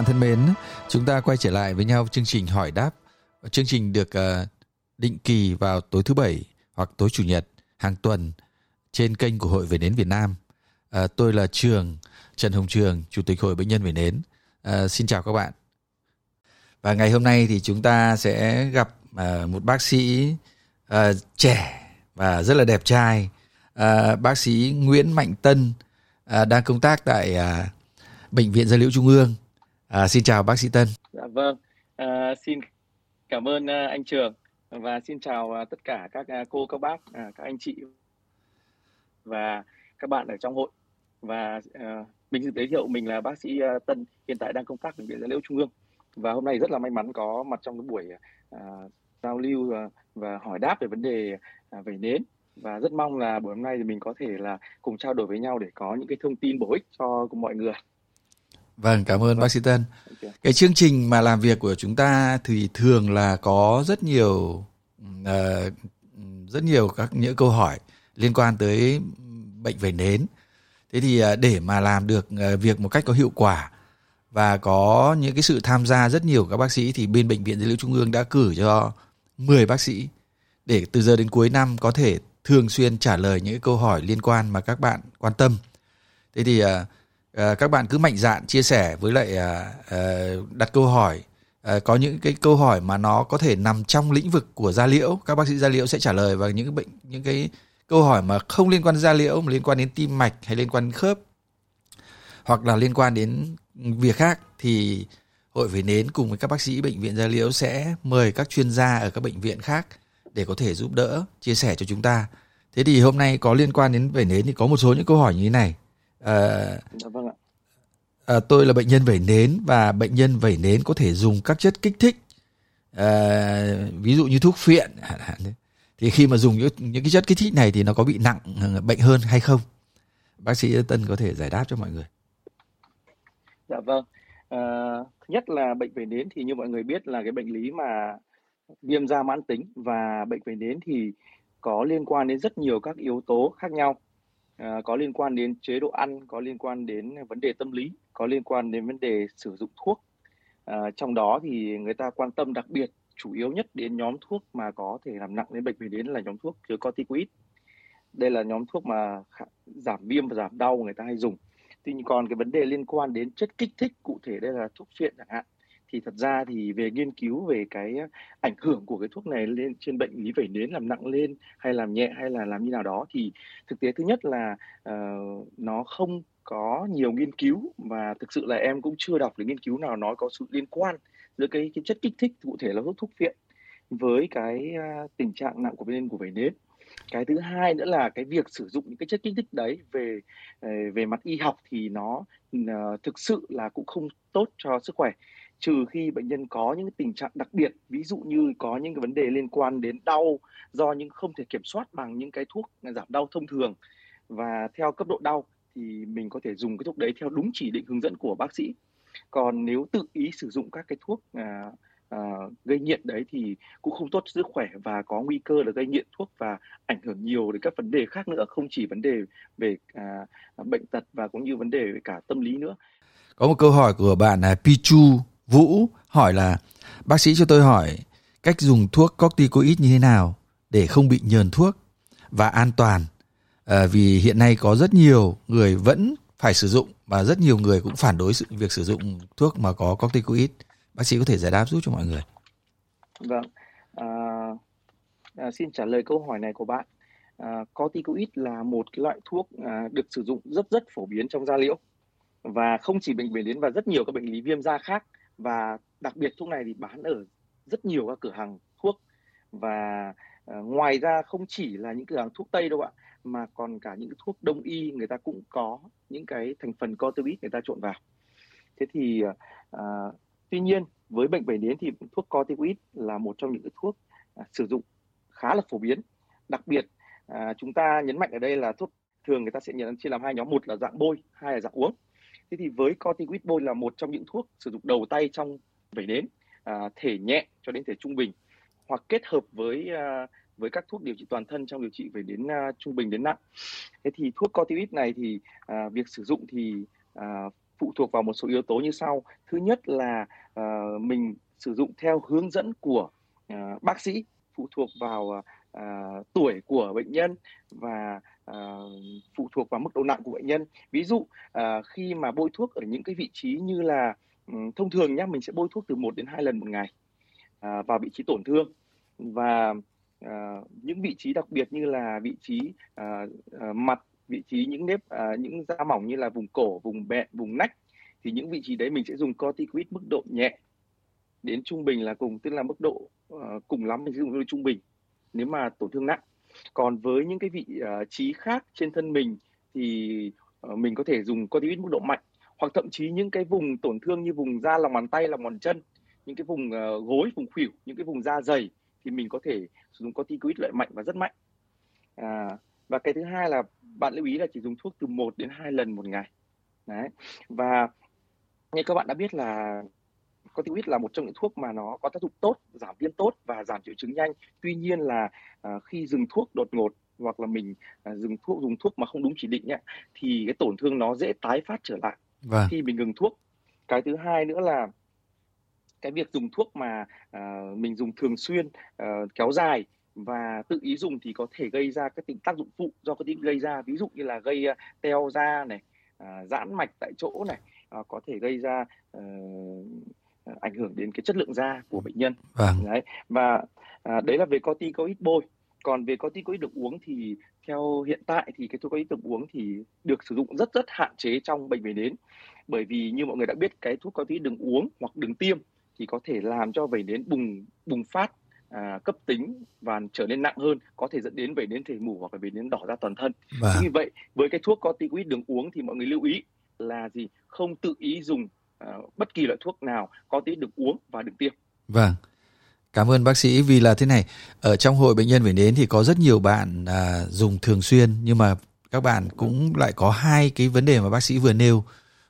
bạn thân mến, chúng ta quay trở lại với nhau chương trình hỏi đáp. Chương trình được uh, định kỳ vào tối thứ bảy hoặc tối chủ nhật hàng tuần trên kênh của Hội Về Nến Việt Nam. Ờ, tôi là Trường Trần Hồng Trường, Chủ tịch Hội Bệnh nhân Về Nến. Ờ, xin chào các bạn. Và ngày hôm nay thì chúng ta sẽ gặp một bác sĩ trẻ và rất là đẹp trai, bác sĩ Nguyễn Mạnh Tân đang công tác tại Bệnh viện Gia liễu Trung ương. À, xin chào bác sĩ Tân. Dạ vâng, à, xin cảm ơn à, anh Trường và xin chào à, tất cả các à, cô, các bác, các anh chị và các bạn ở trong hội. Và uh, mình xin giới thiệu mình là bác sĩ uh, Tân, hiện tại đang công tác bệnh viện Gia liễu Trung ương. Và hôm nay rất là may mắn có mặt trong cái buổi uh, giao lưu uh, và hỏi đáp về vấn đề uh, về nến và rất mong là buổi hôm nay thì mình có thể là cùng trao đổi với nhau để có những cái thông tin bổ ích cho mọi người. Vâng, cảm ơn bác sĩ Tân. Cái chương trình mà làm việc của chúng ta thì thường là có rất nhiều uh, rất nhiều các những câu hỏi liên quan tới bệnh vẩy nến. Thế thì uh, để mà làm được uh, việc một cách có hiệu quả và có những cái sự tham gia rất nhiều các bác sĩ thì bên bệnh viện Dữ liệu Trung ương đã cử cho 10 bác sĩ để từ giờ đến cuối năm có thể thường xuyên trả lời những câu hỏi liên quan mà các bạn quan tâm. Thế thì uh, Ờ, các bạn cứ mạnh dạn chia sẻ với lại uh, đặt câu hỏi. À, có những cái câu hỏi mà nó có thể nằm trong lĩnh vực của da liễu các bác sĩ da liễu sẽ trả lời và những cái bệnh những cái câu hỏi mà không liên quan da liễu mà liên quan đến tim mạch hay liên quan đến khớp hoặc là liên quan đến việc khác thì hội về nến cùng với các bác sĩ bệnh viện da liễu sẽ mời các chuyên gia ở các bệnh viện khác để có thể giúp đỡ chia sẻ cho chúng ta. Thế thì hôm nay có liên quan đến về nến thì có một số những câu hỏi như thế này. À, dạ vâng ạ. À, tôi là bệnh nhân vẩy nến và bệnh nhân vẩy nến có thể dùng các chất kích thích à, ví dụ như thuốc phiện thì khi mà dùng những, những cái chất kích thích này thì nó có bị nặng bệnh hơn hay không? Bác sĩ Tân có thể giải đáp cho mọi người. Dạ vâng. À, thứ nhất là bệnh vẩy nến thì như mọi người biết là cái bệnh lý mà viêm da mãn tính và bệnh vẩy nến thì có liên quan đến rất nhiều các yếu tố khác nhau À, có liên quan đến chế độ ăn, có liên quan đến vấn đề tâm lý, có liên quan đến vấn đề sử dụng thuốc. À, trong đó thì người ta quan tâm đặc biệt chủ yếu nhất đến nhóm thuốc mà có thể làm nặng đến bệnh về đến là nhóm thuốc chứa corticoid. Đây là nhóm thuốc mà giảm viêm và giảm đau người ta hay dùng. Tuy nhiên còn cái vấn đề liên quan đến chất kích thích cụ thể đây là thuốc phiện chẳng hạn thì thật ra thì về nghiên cứu về cái ờ, ảnh hưởng của cái thuốc này lên trên bệnh lý vẩy nến làm nặng lên hay làm nhẹ hay là làm như nào đó thì thực tế thứ nhất là uh, nó không có nhiều nghiên cứu và thực sự là em cũng chưa đọc được nghiên cứu nào nói có sự liên quan giữa cái, cái chất kích thích cụ thể là thuốc thuốc viện với cái uh, tình trạng nặng của bệnh nhân của vẩy nến. Cái thứ hai nữa là cái việc sử dụng những cái chất kích thích đấy về về mặt y học thì nó uh, thực sự là cũng không tốt cho sức khỏe trừ khi bệnh nhân có những tình trạng đặc biệt ví dụ như có những cái vấn đề liên quan đến đau do những không thể kiểm soát bằng những cái thuốc giảm đau thông thường. Và theo cấp độ đau thì mình có thể dùng cái thuốc đấy theo đúng chỉ định hướng dẫn của bác sĩ. Còn nếu tự ý sử dụng các cái thuốc à, à, gây nghiện đấy thì cũng không tốt sức khỏe và có nguy cơ là gây nghiện thuốc và ảnh hưởng nhiều đến các vấn đề khác nữa không chỉ vấn đề về à, bệnh tật và cũng như vấn đề về cả tâm lý nữa. Có một câu hỏi của bạn là Pichu. Vũ hỏi là bác sĩ cho tôi hỏi cách dùng thuốc corticoid như thế nào để không bị nhờn thuốc và an toàn? À, vì hiện nay có rất nhiều người vẫn phải sử dụng và rất nhiều người cũng phản đối sự việc sử dụng thuốc mà có corticoid. Bác sĩ có thể giải đáp giúp cho mọi người. Vâng. À, à, xin trả lời câu hỏi này của bạn. À, corticoid là một cái loại thuốc à, được sử dụng rất rất phổ biến trong da liễu và không chỉ bệnh về đến và rất nhiều các bệnh lý viêm da khác và đặc biệt thuốc này thì bán ở rất nhiều các cửa hàng thuốc. Và uh, ngoài ra không chỉ là những cửa hàng thuốc tây đâu ạ mà còn cả những thuốc đông y người ta cũng có những cái thành phần corticoid người ta trộn vào. Thế thì uh, tuy nhiên với bệnh vẩy nến thì thuốc corticoid là một trong những cái thuốc uh, sử dụng khá là phổ biến. Đặc biệt uh, chúng ta nhấn mạnh ở đây là thuốc thường người ta sẽ nhận chia làm hai nhóm một là dạng bôi hai là dạng uống thế thì với corticoid là một trong những thuốc sử dụng đầu tay trong vẩy nến à, thể nhẹ cho đến thể trung bình hoặc kết hợp với à, với các thuốc điều trị toàn thân trong điều trị về đến à, trung bình đến nặng. Thế thì thuốc corticoid này thì à, việc sử dụng thì à, phụ thuộc vào một số yếu tố như sau thứ nhất là à, mình sử dụng theo hướng dẫn của à, bác sĩ phụ thuộc vào à, uh, tuổi của bệnh nhân và uh, phụ thuộc vào mức độ nặng của bệnh nhân. Ví dụ uh, khi mà bôi thuốc ở những cái vị trí như là um, thông thường nhá, mình sẽ bôi thuốc từ 1 đến 2 lần một ngày uh, vào vị trí tổn thương. Và uh, những vị trí đặc biệt như là vị trí uh, uh, mặt vị trí những nếp uh, những da mỏng như là vùng cổ vùng bẹn vùng nách thì những vị trí đấy mình sẽ dùng corticoid mức độ nhẹ đến trung bình là cùng tức là mức độ uh, cùng lắm mình sử dụng trung bình nếu mà tổn thương nặng. Còn với những cái vị uh, trí khác trên thân mình thì uh, mình có thể dùng corticoid mức độ mạnh hoặc thậm chí những cái vùng tổn thương như vùng da lòng bàn tay lòng bàn chân những cái vùng uh, gối vùng khuỷu những cái vùng da dày thì mình có thể sử dụng corticoid loại mạnh và rất mạnh. À, và cái thứ hai là bạn lưu ý là chỉ dùng thuốc từ 1 đến 2 lần một ngày. Đấy. Và như các bạn đã biết là corticoid là một trong những thuốc mà nó có tác dụng tốt giảm viêm tốt và giảm triệu chứng nhanh. Tuy nhiên là uh, khi dừng thuốc đột ngột hoặc là mình uh, dừng thuốc dùng thuốc mà không đúng chỉ định ấy, thì cái tổn thương nó dễ tái phát trở lại vâng. khi mình ngừng thuốc. Cái thứ hai nữa là cái việc dùng thuốc mà uh, mình dùng thường xuyên uh, kéo dài và tự ý dùng thì có thể gây ra các tình tác dụng phụ do cái gây ra. Ví dụ như là gây uh, teo da này uh, giãn mạch tại chỗ này uh, có thể gây ra uh, ảnh hưởng đến cái chất lượng da của bệnh nhân. Vâng. đấy và uh, đấy là về corticoid bôi. Còn về corticoid được uống thì theo hiện tại thì cái thuốc corticoid được uống thì được sử dụng rất rất hạn chế trong bệnh về nến. Bởi vì như mọi người đã biết cái thuốc corticoid đừng uống hoặc đừng tiêm thì có thể làm cho vẩy nến bùng bùng phát à, cấp tính và trở nên nặng hơn có thể dẫn đến vẩy nến thể mủ hoặc là vẩy nến đỏ ra toàn thân. Vâng. như vậy với cái thuốc corticoid đường uống thì mọi người lưu ý là gì? Không tự ý dùng uh, bất kỳ loại thuốc nào có tí được uống và được tiêm. Vâng. Cảm ơn bác sĩ vì là thế này. Ở trong hội bệnh nhân về đến thì có rất nhiều bạn à, dùng thường xuyên nhưng mà các bạn cũng lại có hai cái vấn đề mà bác sĩ vừa nêu.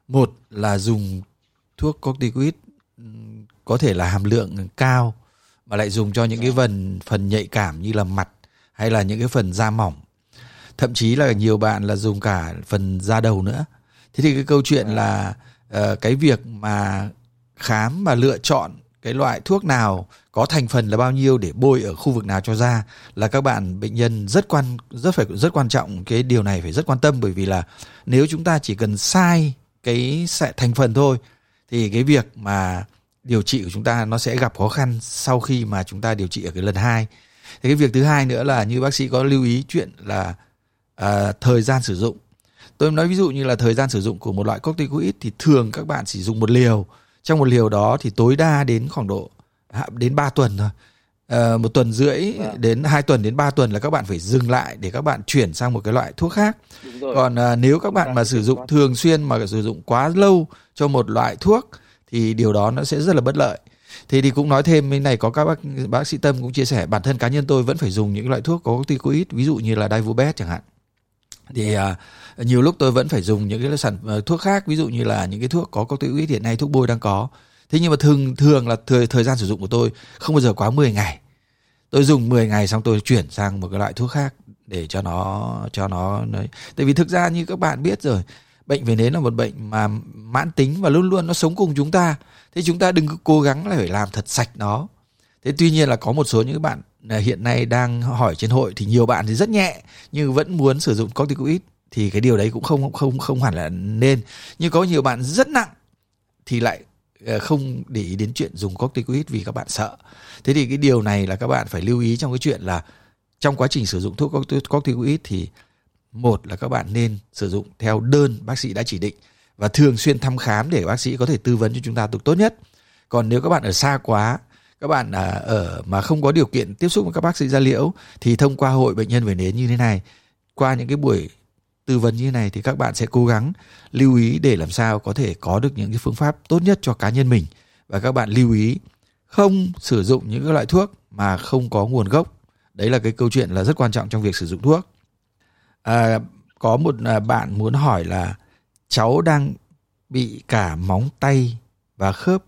Một là dùng thuốc corticoid có thể là hàm lượng cao mà lại dùng cho những cái phần phần nhạy cảm như là mặt hay là những cái phần da mỏng. Thậm chí là nhiều bạn là dùng cả phần da đầu nữa. Thế thì cái câu chuyện là uh, cái việc mà khám và lựa chọn cái loại thuốc nào có thành phần là bao nhiêu để bôi ở khu vực nào cho da là các bạn bệnh nhân rất quan rất phải rất quan trọng. Cái điều này phải rất quan tâm bởi vì là nếu chúng ta chỉ cần sai cái thành phần thôi thì cái việc mà điều trị của chúng ta nó sẽ gặp khó khăn sau khi mà chúng ta điều trị ở cái lần hai. Thì cái việc thứ hai nữa là như bác sĩ có lưu ý chuyện là à, thời gian sử dụng tôi nói ví dụ như là thời gian sử dụng của một loại corticoid thì thường các bạn chỉ dùng một liều. Trong một liều đó thì tối đa đến khoảng độ đến 3 tuần thôi. À, một tuần rưỡi vâng. đến 2 tuần đến 3 tuần là các bạn phải dừng lại để các bạn chuyển sang một cái loại thuốc khác. Còn à, nếu các bạn mà sử dụng thường xuyên mà sử dụng quá lâu cho một loại thuốc thì điều đó nó sẽ rất là bất lợi. Thế thì cũng nói thêm bên này có các bác bác sĩ tâm cũng chia sẻ bản thân cá nhân tôi vẫn phải dùng những loại thuốc có corticoid ví dụ như là Divobet chẳng hạn thì à, nhiều lúc tôi vẫn phải dùng những cái sản ờ, thuốc khác ví dụ như là những cái thuốc có corticoid hiện nay thuốc bôi đang có. Thế nhưng mà thường thường là thời thời gian sử dụng của tôi không bao giờ quá 10 ngày. Tôi dùng 10 ngày xong tôi chuyển sang một cái loại thuốc khác để cho nó cho nó đấy. Tại vì thực ra như các bạn biết rồi bệnh về nến là một bệnh mà mãn tính và luôn luôn nó sống cùng chúng ta. Thế chúng ta đừng cố gắng là phải làm thật sạch nó. Thế tuy nhiên là có một số những bạn hiện nay đang hỏi trên hội thì nhiều bạn thì rất nhẹ, nhưng vẫn muốn sử dụng corticoid thì cái điều đấy cũng không không không hẳn là nên. Nhưng có nhiều bạn rất nặng thì lại ờ, không để ý đến chuyện dùng corticoid vì các bạn sợ. Thế thì cái điều này là các bạn phải lưu ý trong cái chuyện là trong quá trình sử dụng thuốc corticoid thì một là các bạn nên sử dụng theo đơn bác sĩ đã chỉ định và thường xuyên thăm khám để bác sĩ có thể tư vấn cho chúng ta được tốt nhất. Còn nếu các bạn ở xa quá các bạn à, ở mà không có điều kiện tiếp xúc với các bác sĩ da liễu thì thông qua hội bệnh nhân về nến như thế này qua những cái buổi tư vấn như thế này thì các bạn sẽ cố gắng lưu ý để làm sao có thể có được những cái phương pháp tốt nhất cho cá nhân mình. Và các bạn lưu ý không sử dụng những cái loại thuốc mà không có nguồn gốc. Đấy là cái câu chuyện là rất quan trọng trong việc sử dụng thuốc. À, có một à, bạn muốn hỏi là cháu đang bị cả móng tay và khớp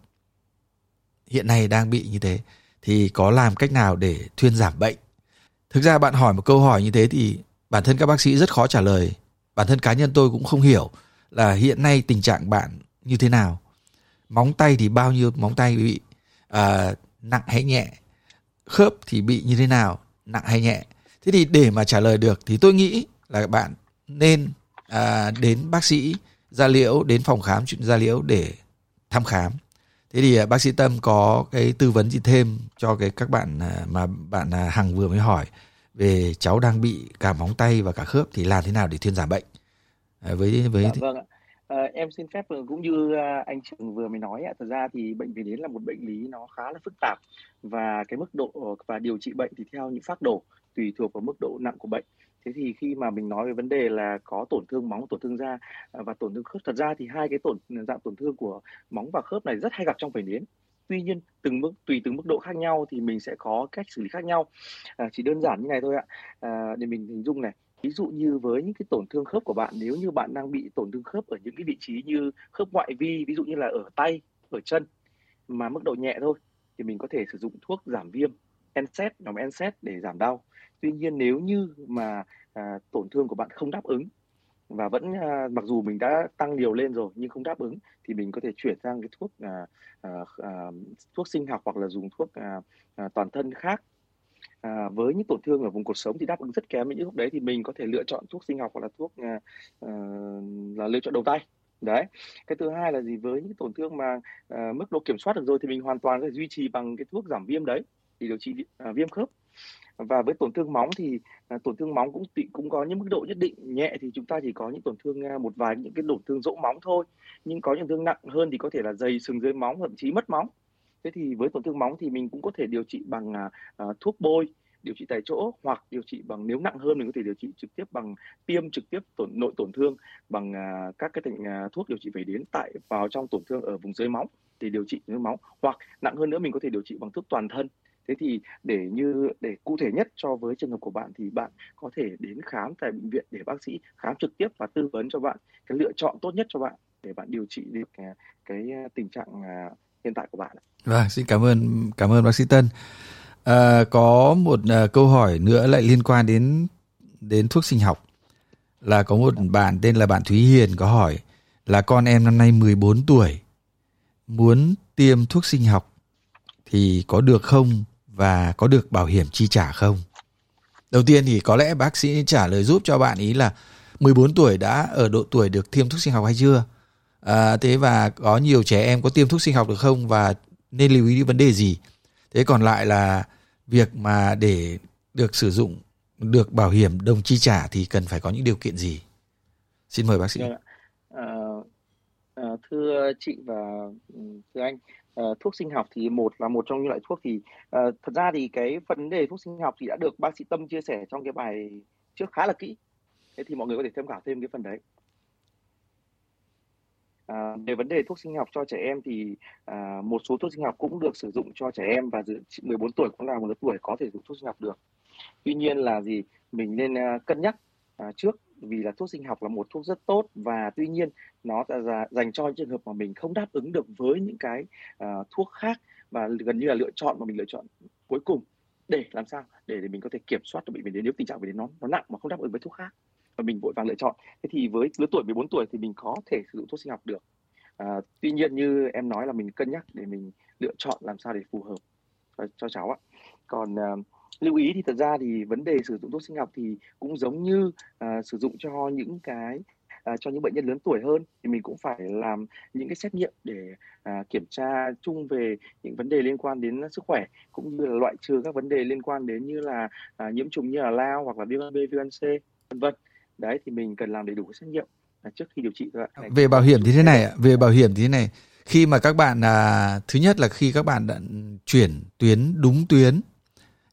hiện nay đang bị như thế thì có làm cách nào để thuyên giảm bệnh? Thực ra bạn hỏi một câu hỏi như thế thì bản thân các bác sĩ rất khó trả lời. Bản thân cá nhân tôi cũng không hiểu là hiện nay tình trạng bạn như thế nào. Móng tay thì bao nhiêu móng tay bị à, nặng hay nhẹ? Khớp thì bị như thế nào nặng hay nhẹ? Thế thì để mà trả lời được thì tôi nghĩ là bạn nên à, đến bác sĩ da liễu đến phòng khám chuyện da liễu để thăm khám thế thì à, bác sĩ tâm có cái tư vấn gì thêm cho cái các bạn à, mà bạn à, hằng vừa mới hỏi về cháu đang bị cả móng tay và cả khớp thì làm thế nào để thuyên giảm bệnh à, với với dạ, vâng ạ. À, em xin phép cũng như anh Trường vừa mới nói thật ra thì bệnh về đến là một bệnh lý nó khá là phức tạp và cái mức độ và điều trị bệnh thì theo những phác đồ tùy thuộc vào mức độ nặng của bệnh thế thì khi mà mình nói về vấn đề là có tổn thương móng tổn thương da à, và tổn thương khớp thật ra thì hai cái tổn dạng tổn thương của móng và khớp này rất hay gặp trong vẩy nến. Tuy nhiên từng mức tùy từng mức độ khác nhau thì mình sẽ có cách xử lý khác nhau. À, chỉ đơn giản như này thôi ạ. À, để mình hình dung này. Ví dụ như với những cái tổn thương khớp của bạn nếu như bạn đang bị tổn thương khớp ở những cái vị trí như khớp ngoại vi ví dụ như là ở tay ở chân mà mức độ nhẹ thôi thì mình có thể sử dụng thuốc giảm viêm. NSAID nhóm NSAID để giảm đau. Tuy nhiên nếu như mà à, tổn thương của bạn không đáp ứng và vẫn à, mặc dù mình đã tăng liều lên rồi nhưng không đáp ứng thì mình có thể chuyển sang cái thuốc à, à, à, thuốc sinh học hoặc là dùng thuốc à, à, toàn thân khác. À, với những tổn thương ở vùng cột sống thì đáp ứng rất kém những lúc đấy thì mình có thể lựa chọn thuốc sinh học hoặc là thuốc à, à, là lựa chọn đầu tay. Đấy. Cái thứ hai là gì? Với những tổn thương mà à, mức độ kiểm soát được rồi thì mình hoàn toàn có thể duy trì bằng cái thuốc giảm viêm đấy thì điều trị à, viêm khớp. Và với tổn thương móng thì à, tổn thương móng cũng cũng có những mức độ nhất định. Nhẹ thì chúng ta chỉ có những tổn thương à, một vài những cái tổn thương rỗ móng thôi. Nhưng có những thương nặng hơn thì có thể là dày sừng dưới móng thậm chí mất móng. Thế thì với tổn thương móng thì mình cũng có thể điều trị bằng à, à, thuốc bôi điều trị tại chỗ. Hoặc điều trị bằng nếu nặng hơn mình có thể điều trị trực tiếp bằng tiêm trực tiếp tổn nội tổn thương bằng à, các cái thành à, thuốc điều trị về đến tại vào trong tổn thương ở vùng dưới móng để điều trị dưới móng. Hoặc nặng hơn nữa mình có thể điều trị bằng thuốc toàn thân thế thì để như để cụ thể nhất cho với trường hợp của bạn thì bạn có thể đến khám tại bệnh viện để bác sĩ khám trực tiếp và tư vấn cho bạn cái lựa chọn tốt nhất cho bạn để bạn điều trị được cái, cái à, tình trạng à, hiện tại của bạn. Vâng, xin cảm ơn cảm ơn bác sĩ Tân. À, có một à, câu hỏi nữa lại liên quan đến đến thuốc sinh học là có một bạn tên là bạn Thúy Hiền có hỏi là con em năm nay 14 tuổi muốn tiêm thuốc sinh học thì có được không và có được bảo hiểm chi trả không? Đầu tiên thì có lẽ bác sĩ trả lời giúp cho bạn ý là 14 tuổi đã ở độ tuổi được tiêm thuốc sinh học hay chưa? À, thế và có nhiều trẻ em có tiêm thuốc sinh học được không và nên lưu ý vấn đề gì? Thế còn lại là việc mà để được sử dụng được bảo hiểm đồng chi trả thì cần phải có những điều kiện gì? Xin mời bác sĩ. Vâng à, à, thưa chị và ừ, thưa anh, uh, thuốc sinh học thì một là một trong những loại thuốc thì uh, thật ra thì cái vấn đề thuốc sinh học thì đã được bác sĩ Tâm chia sẻ trong cái bài trước khá là kỹ. Thế thì mọi người có thể tham khảo thêm cái phần đấy. À, về vấn đề thuốc sinh học cho trẻ em thì à, một số thuốc sinh học cũng được sử dụng cho trẻ em và 14 tuổi cũng là một lứa tuổi có thể dùng thuốc sinh học được. Tuy nhiên là gì? Mình nên à, cân nhắc à, trước vì là thuốc sinh học là một thuốc rất tốt và tuy nhiên nó là dành cho những trường hợp mà mình không đáp ứng được với những cái uh, thuốc khác và gần như là lựa chọn mà mình lựa chọn cuối cùng để làm sao để, để mình có thể kiểm soát được bệnh về nếu tình trạng bệnh đến nó nó nặng mà không đáp ứng với thuốc khác. Và mình vội vàng lựa chọn. Thế thì với lứa tuổi 14 tuổi thì mình có thể sử dụng thuốc sinh học được. À, tuy nhiên như em nói là mình cân nhắc để mình lựa chọn làm sao để phù hợp cho, cho cháu ạ. Còn uh, lưu ý thì thật ra thì vấn đề sử dụng thuốc sinh học thì cũng giống như uh, sử dụng cho những cái uh, cho những bệnh nhân lớn tuổi hơn. Thì mình cũng phải làm những cái xét nghiệm để uh, kiểm tra chung về những vấn đề liên quan đến sức khỏe cũng như là loại trừ các vấn đề liên quan đến như là uh, nhiễm trùng như là lao hoặc là viêm B, viêm C vân vân. Đấy thì mình cần làm đầy đủ xét nghiệm trước khi điều trị thôi về bảo hiểm thì thế này ạ về bảo hiểm thì thế này. Khi mà các bạn à, thứ nhất là khi các bạn đã chuyển tuyến đúng tuyến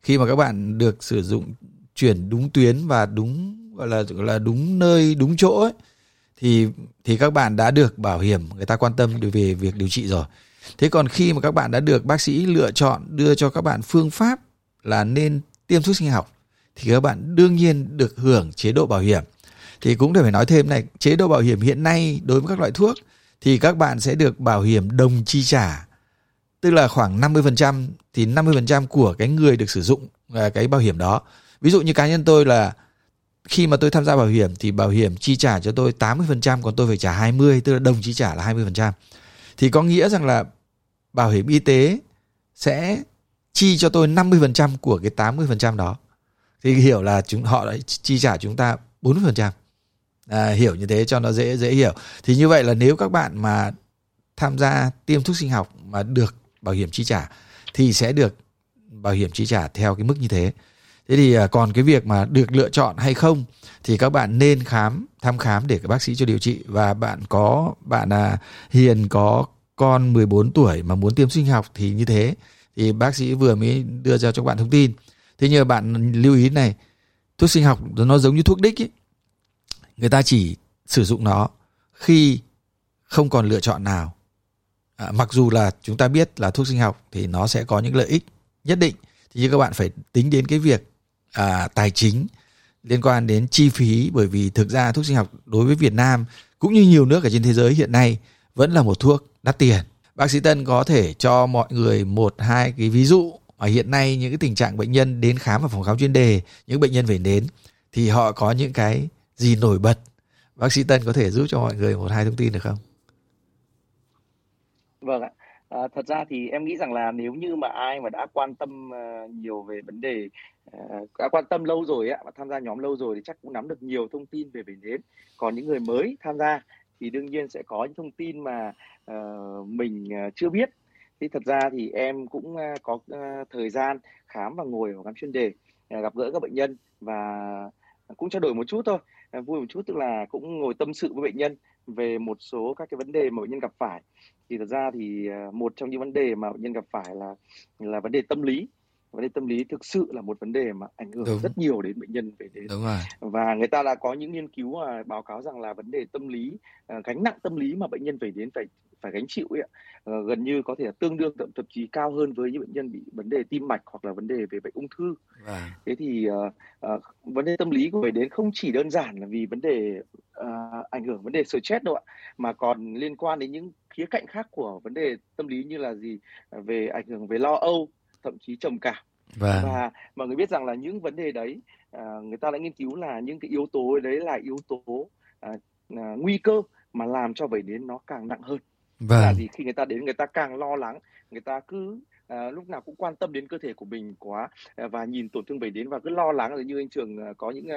khi mà các bạn được sử dụng chuyển đúng tuyến và đúng gọi là gọi là đúng nơi đúng chỗ ấy, thì thì các bạn đã được bảo hiểm người ta quan tâm về việc điều trị rồi. Thế còn khi mà các bạn đã được bác sĩ lựa chọn đưa cho các bạn phương pháp là nên tiêm thuốc sinh học thì các bạn đương nhiên được hưởng chế độ bảo hiểm. Thì cũng để phải nói thêm này chế độ bảo hiểm hiện nay đối với các loại thuốc thì các bạn sẽ được bảo hiểm đồng chi trả tức là khoảng 50% thì 50% của cái người được sử dụng à, cái bảo hiểm đó ví dụ như cá nhân tôi là khi mà tôi tham gia bảo hiểm thì bảo hiểm chi trả cho tôi 80% còn tôi phải trả 20 tức là đồng chi trả là 20%. Thì có nghĩa rằng là bảo hiểm y tế sẽ chi cho tôi 50% của cái 80% đó. Thì hiểu là chúng họ đã chi trả chúng ta 40%. À, hiểu như thế cho nó dễ dễ hiểu. Thì như vậy là nếu các bạn mà tham gia tiêm thuốc sinh học mà được bảo hiểm chi trả thì sẽ được bảo hiểm chi trả theo cái mức như thế. Thế thì à, còn cái việc mà được lựa chọn hay không thì các bạn nên khám thăm khám để các bác sĩ cho điều trị và bạn có bạn à, Hiền có con 14 tuổi mà muốn tiêm sinh học thì như thế thì bác sĩ vừa mới đưa ra cho các bạn thông tin. Thế nhưng bạn lưu ý này, thuốc sinh học nó giống như thuốc đích ấy. Người ta chỉ sử dụng nó khi không còn lựa chọn nào. À, mặc dù là chúng ta biết là thuốc sinh học thì nó sẽ có những lợi ích nhất định thì các bạn phải tính đến cái việc à, tài chính liên quan đến chi phí bởi vì thực ra thuốc sinh học đối với Việt Nam cũng như nhiều nước ở trên thế giới hiện nay vẫn là một thuốc đắt tiền. Bác sĩ Tân có thể cho mọi người một hai cái ví dụ mà hiện nay những cái tình trạng bệnh nhân đến khám ở phòng khám chuyên đề, những bệnh nhân về đến thì họ có những cái gì nổi bật. Bác sĩ Tân có thể giúp cho mọi người một hai thông tin được không? Vâng ạ. À, thật ra thì em nghĩ rằng là nếu như mà ai mà đã quan tâm uh, nhiều về vấn đề uh, đã quan tâm lâu rồi ạ và tham gia nhóm lâu rồi thì chắc cũng nắm được nhiều thông tin về bệnh nến. Còn những người mới tham gia thì đương nhiên sẽ có những thông tin mà uh, mình uh, chưa biết. Thì thật ra thì em cũng uh, có uh, thời gian khám và ngồi ở khám chuyên đề uh, gặp gỡ các bệnh nhân và cũng trao đổi một chút thôi vui một chút tức là cũng ngồi tâm sự với bệnh nhân về một số các cái vấn đề mà bệnh nhân gặp phải thì thật ra thì à, một trong những vấn đề mà bệnh nhân gặp phải là là vấn đề tâm lý vấn đề tâm lý thực sự là một vấn đề mà ảnh hưởng Đúng. rất nhiều đến bệnh nhân về đến Đúng rồi. và người ta đã có những nghiên cứu mà báo cáo rằng là vấn đề tâm lý gánh nặng tâm lý mà bệnh nhân về đến phải phải gánh chịu ấy, uh, gần như có thể là tương đương thậm, thậm chí cao hơn với những bệnh nhân bị vấn đề tim mạch hoặc là vấn đề về bệnh ung thư. À. thế thì uh, uh, vấn đề tâm lý của về đến không chỉ đơn giản là vì vấn đề uh, ảnh hưởng vấn đề stress đâu ạ mà còn liên quan đến những khía cạnh khác của vấn đề tâm lý như là gì? Về ảnh hưởng về lo âu thậm chí trầm cảm. Vâng. và mọi người biết rằng là những vấn đề đấy à, người ta đã nghiên cứu là những cái yếu tố đấy là yếu tố à, à, nguy cơ mà làm cho vẩy nến nó càng nặng hơn vâng. là gì khi người ta đến người ta càng lo lắng người ta cứ à, lúc nào cũng quan tâm đến cơ thể của mình quá à, và nhìn tổn thương vẩy đến và cứ lo lắng là như anh trường à, có những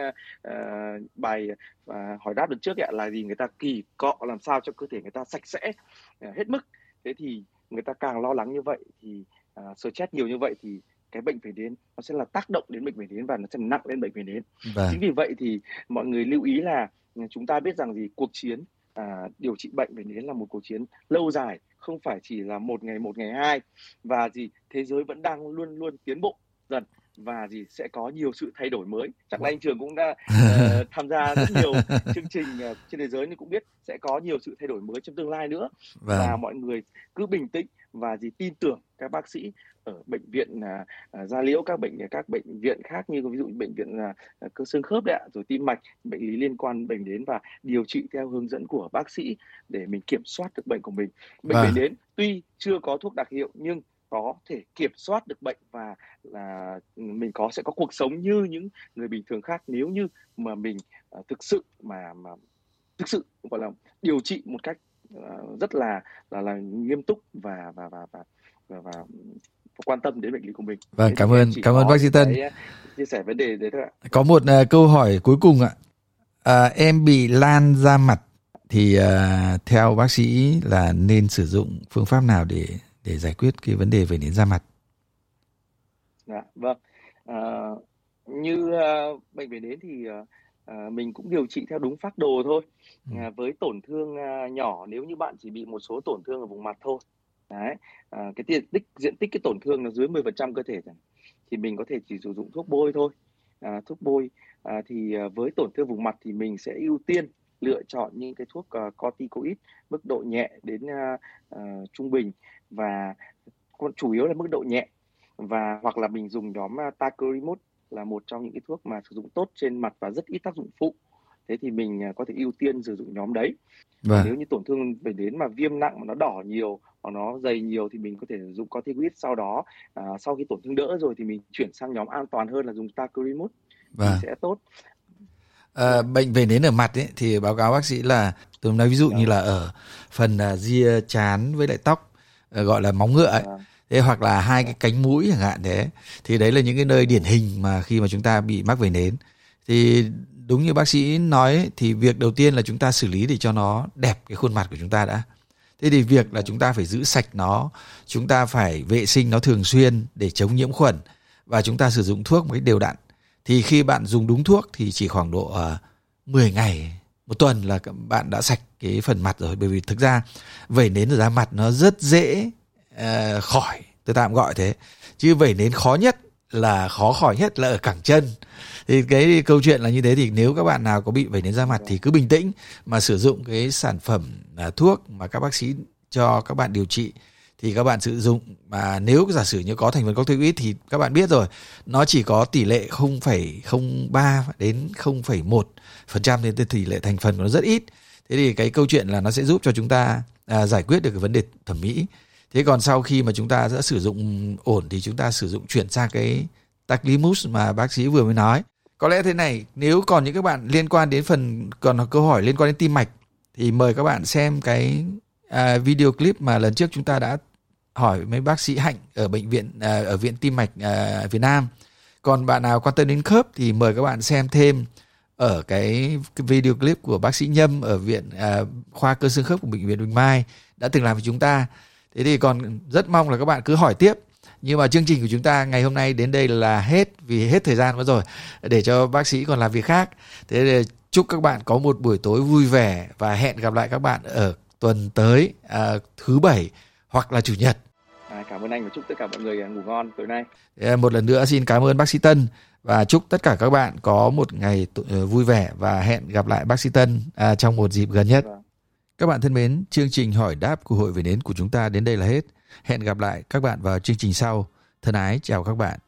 à, bài à, hỏi đáp được trước ạ là gì người ta kỳ cọ làm sao cho cơ thể người ta sạch sẽ à, hết mức thế thì người ta càng lo lắng như vậy thì à, stress nhiều như vậy thì cái bệnh về đến nó sẽ là tác động đến bệnh về đến và nó sẽ nặng lên bệnh về đến vâng. chính vì vậy thì mọi người lưu ý là ừ, chúng ta biết rằng gì cuộc chiến à, điều trị bệnh về đến là một cuộc chiến lâu dài không phải chỉ là một ngày một ngày hai. Và gì thế giới vẫn đang luôn luôn tiến bộ dần và gì sẽ có nhiều sự thay đổi mới. Chắc là anh trường cũng đã uh, tham gia rất nhiều chương trình uh, trên thế giới nên cũng biết sẽ có nhiều sự thay đổi mới trong tương lai nữa. Vâng. và mọi người cứ bình tĩnh và gì tin tưởng các bác sĩ ở bệnh viện à, à, da liễu các bệnh các bệnh viện khác như ví dụ bệnh viện à, à, cơ xương khớp đấy ạ rồi tim mạch bệnh lý liên quan bệnh đến và điều trị theo hướng dẫn của bác sĩ để mình kiểm soát được bệnh của mình bệnh à. đến tuy chưa có thuốc đặc hiệu nhưng có thể kiểm soát được bệnh và là mình có sẽ có cuộc sống như những người bình thường khác nếu như mà mình uh, thực sự mà mà thực sự gọi là điều trị một cách rất là là là nghiêm túc và và và và và, và quan tâm đến bệnh lý của mình. Vâng, cảm ơn cảm ơn bác sĩ Tân. Uh, chia sẻ vấn đề đấy thôi ạ. Có một uh, câu hỏi cuối cùng ạ. À, em bị lan da mặt thì uh, theo bác sĩ là nên sử dụng phương pháp nào để để giải quyết cái vấn đề về nến da mặt? Dạ, vâng. À, như uh, bệnh về nến thì uh, mình cũng điều trị theo đúng phác đồ thôi. Ừ. À, với tổn thương uh, nhỏ nếu như bạn chỉ bị một số tổn thương ở vùng mặt thôi đấy à, cái diện tích diện tích cái tổn thương là dưới 10% cơ thể thì mình có thể chỉ sử dụng thuốc bôi thôi à, thuốc bôi à, thì à, với tổn thương vùng mặt thì mình sẽ ưu tiên lựa chọn những cái thuốc uh, corticoid mức độ nhẹ đến uh, uh, trung bình và chủ yếu là mức độ nhẹ và hoặc là mình dùng nhóm uh, tacrolimus là một trong những cái thuốc mà sử dụng tốt trên mặt và rất ít tác dụng phụ. Thế thì mình uh, có thể ưu tiên sử dụng nhóm đấy. Vâng. nếu như tổn thương về đến mà viêm nặng mà nó đỏ nhiều hoặc nó dày nhiều thì mình có thể dùng corticoid sau đó à, sau khi tổn thương đỡ rồi thì mình chuyển sang nhóm an toàn hơn là dùng tacrolimus vâng. sẽ tốt. À, bệnh về nến ở mặt ấy, thì báo cáo bác sĩ là tôi nói ví dụ như là ở phần uh, ria chán với lại tóc uh, gọi là móng ngựa ấy. Thế hoặc là hai cái cánh mũi chẳng hạn thế. Thì đấy là những cái nơi điển hình mà khi mà chúng ta bị mắc về nến. Thì đúng như bác sĩ nói thì việc đầu tiên là chúng ta xử lý để cho nó đẹp cái khuôn mặt của chúng ta đã. Thế thì việc là chúng ta phải giữ sạch nó chúng ta phải vệ sinh nó thường xuyên để chống nhiễm khuẩn và chúng ta sử dụng thuốc một cách đều đặn. Thì khi bạn dùng đúng thuốc thì chỉ khoảng độ ờ, uh, 10 ngày một tuần là bạn đã sạch cái phần mặt rồi. Bởi vì thực ra vẩy nến ở da mặt nó rất dễ uh, khỏi. Tôi tạm gọi thế. Chứ vẩy nến khó nhất là khó khỏi nhất là ở cẳng chân. Thì cái câu chuyện là như thế thì nếu các bạn nào có bị vẩy nến da mặt thì cứ bình tĩnh mà sử dụng cái sản phẩm à, thuốc mà các bác sĩ cho các bạn điều trị thì các bạn sử dụng. Mà nếu giả sử như có thành phần corticoid thì các bạn biết rồi nó chỉ có tỷ lệ 0,03 đến 0,1 phần trăm nên tỷ lệ thành phần của nó rất ít. Thế thì cái câu chuyện là nó sẽ giúp cho chúng ta à, giải quyết được cái vấn đề thẩm mỹ thế còn sau khi mà chúng ta đã sử dụng ổn thì chúng ta sử dụng chuyển sang cái taclimus mà bác sĩ vừa mới nói. Có lẽ thế này nếu còn những các bạn liên quan đến phần còn câu hỏi liên quan đến tim mạch thì mời các bạn xem cái à, video clip mà lần trước chúng ta đã hỏi mấy bác sĩ hạnh ở bệnh viện à, ở viện tim mạch à, Việt Nam. Còn bạn nào quan tâm đến khớp thì mời các bạn xem thêm ở cái, cái video clip của bác sĩ Nhâm ở viện à, khoa cơ xương khớp của bệnh viện Bình Mai đã từng làm với chúng ta thế thì còn rất mong là các bạn cứ hỏi tiếp nhưng mà chương trình của chúng ta ngày hôm nay đến đây là hết vì hết thời gian mất rồi để cho bác sĩ còn làm việc khác thế thì chúc các bạn có một buổi tối vui vẻ và hẹn gặp lại các bạn ở tuần tới à, thứ bảy hoặc là chủ nhật à, cảm ơn anh và chúc tất cả mọi người ngủ ngon tối nay à, một lần nữa xin cảm ơn bác sĩ Tân và chúc tất cả các bạn có một ngày ờ, vui vẻ và hẹn gặp lại bác sĩ Tân à, trong một dịp gần nhất. Vâng. Các bạn thân mến, chương trình hỏi đáp của Hội về nến của chúng ta đến đây là hết. Hẹn gặp lại các bạn vào chương trình sau. Thân ái chào các bạn.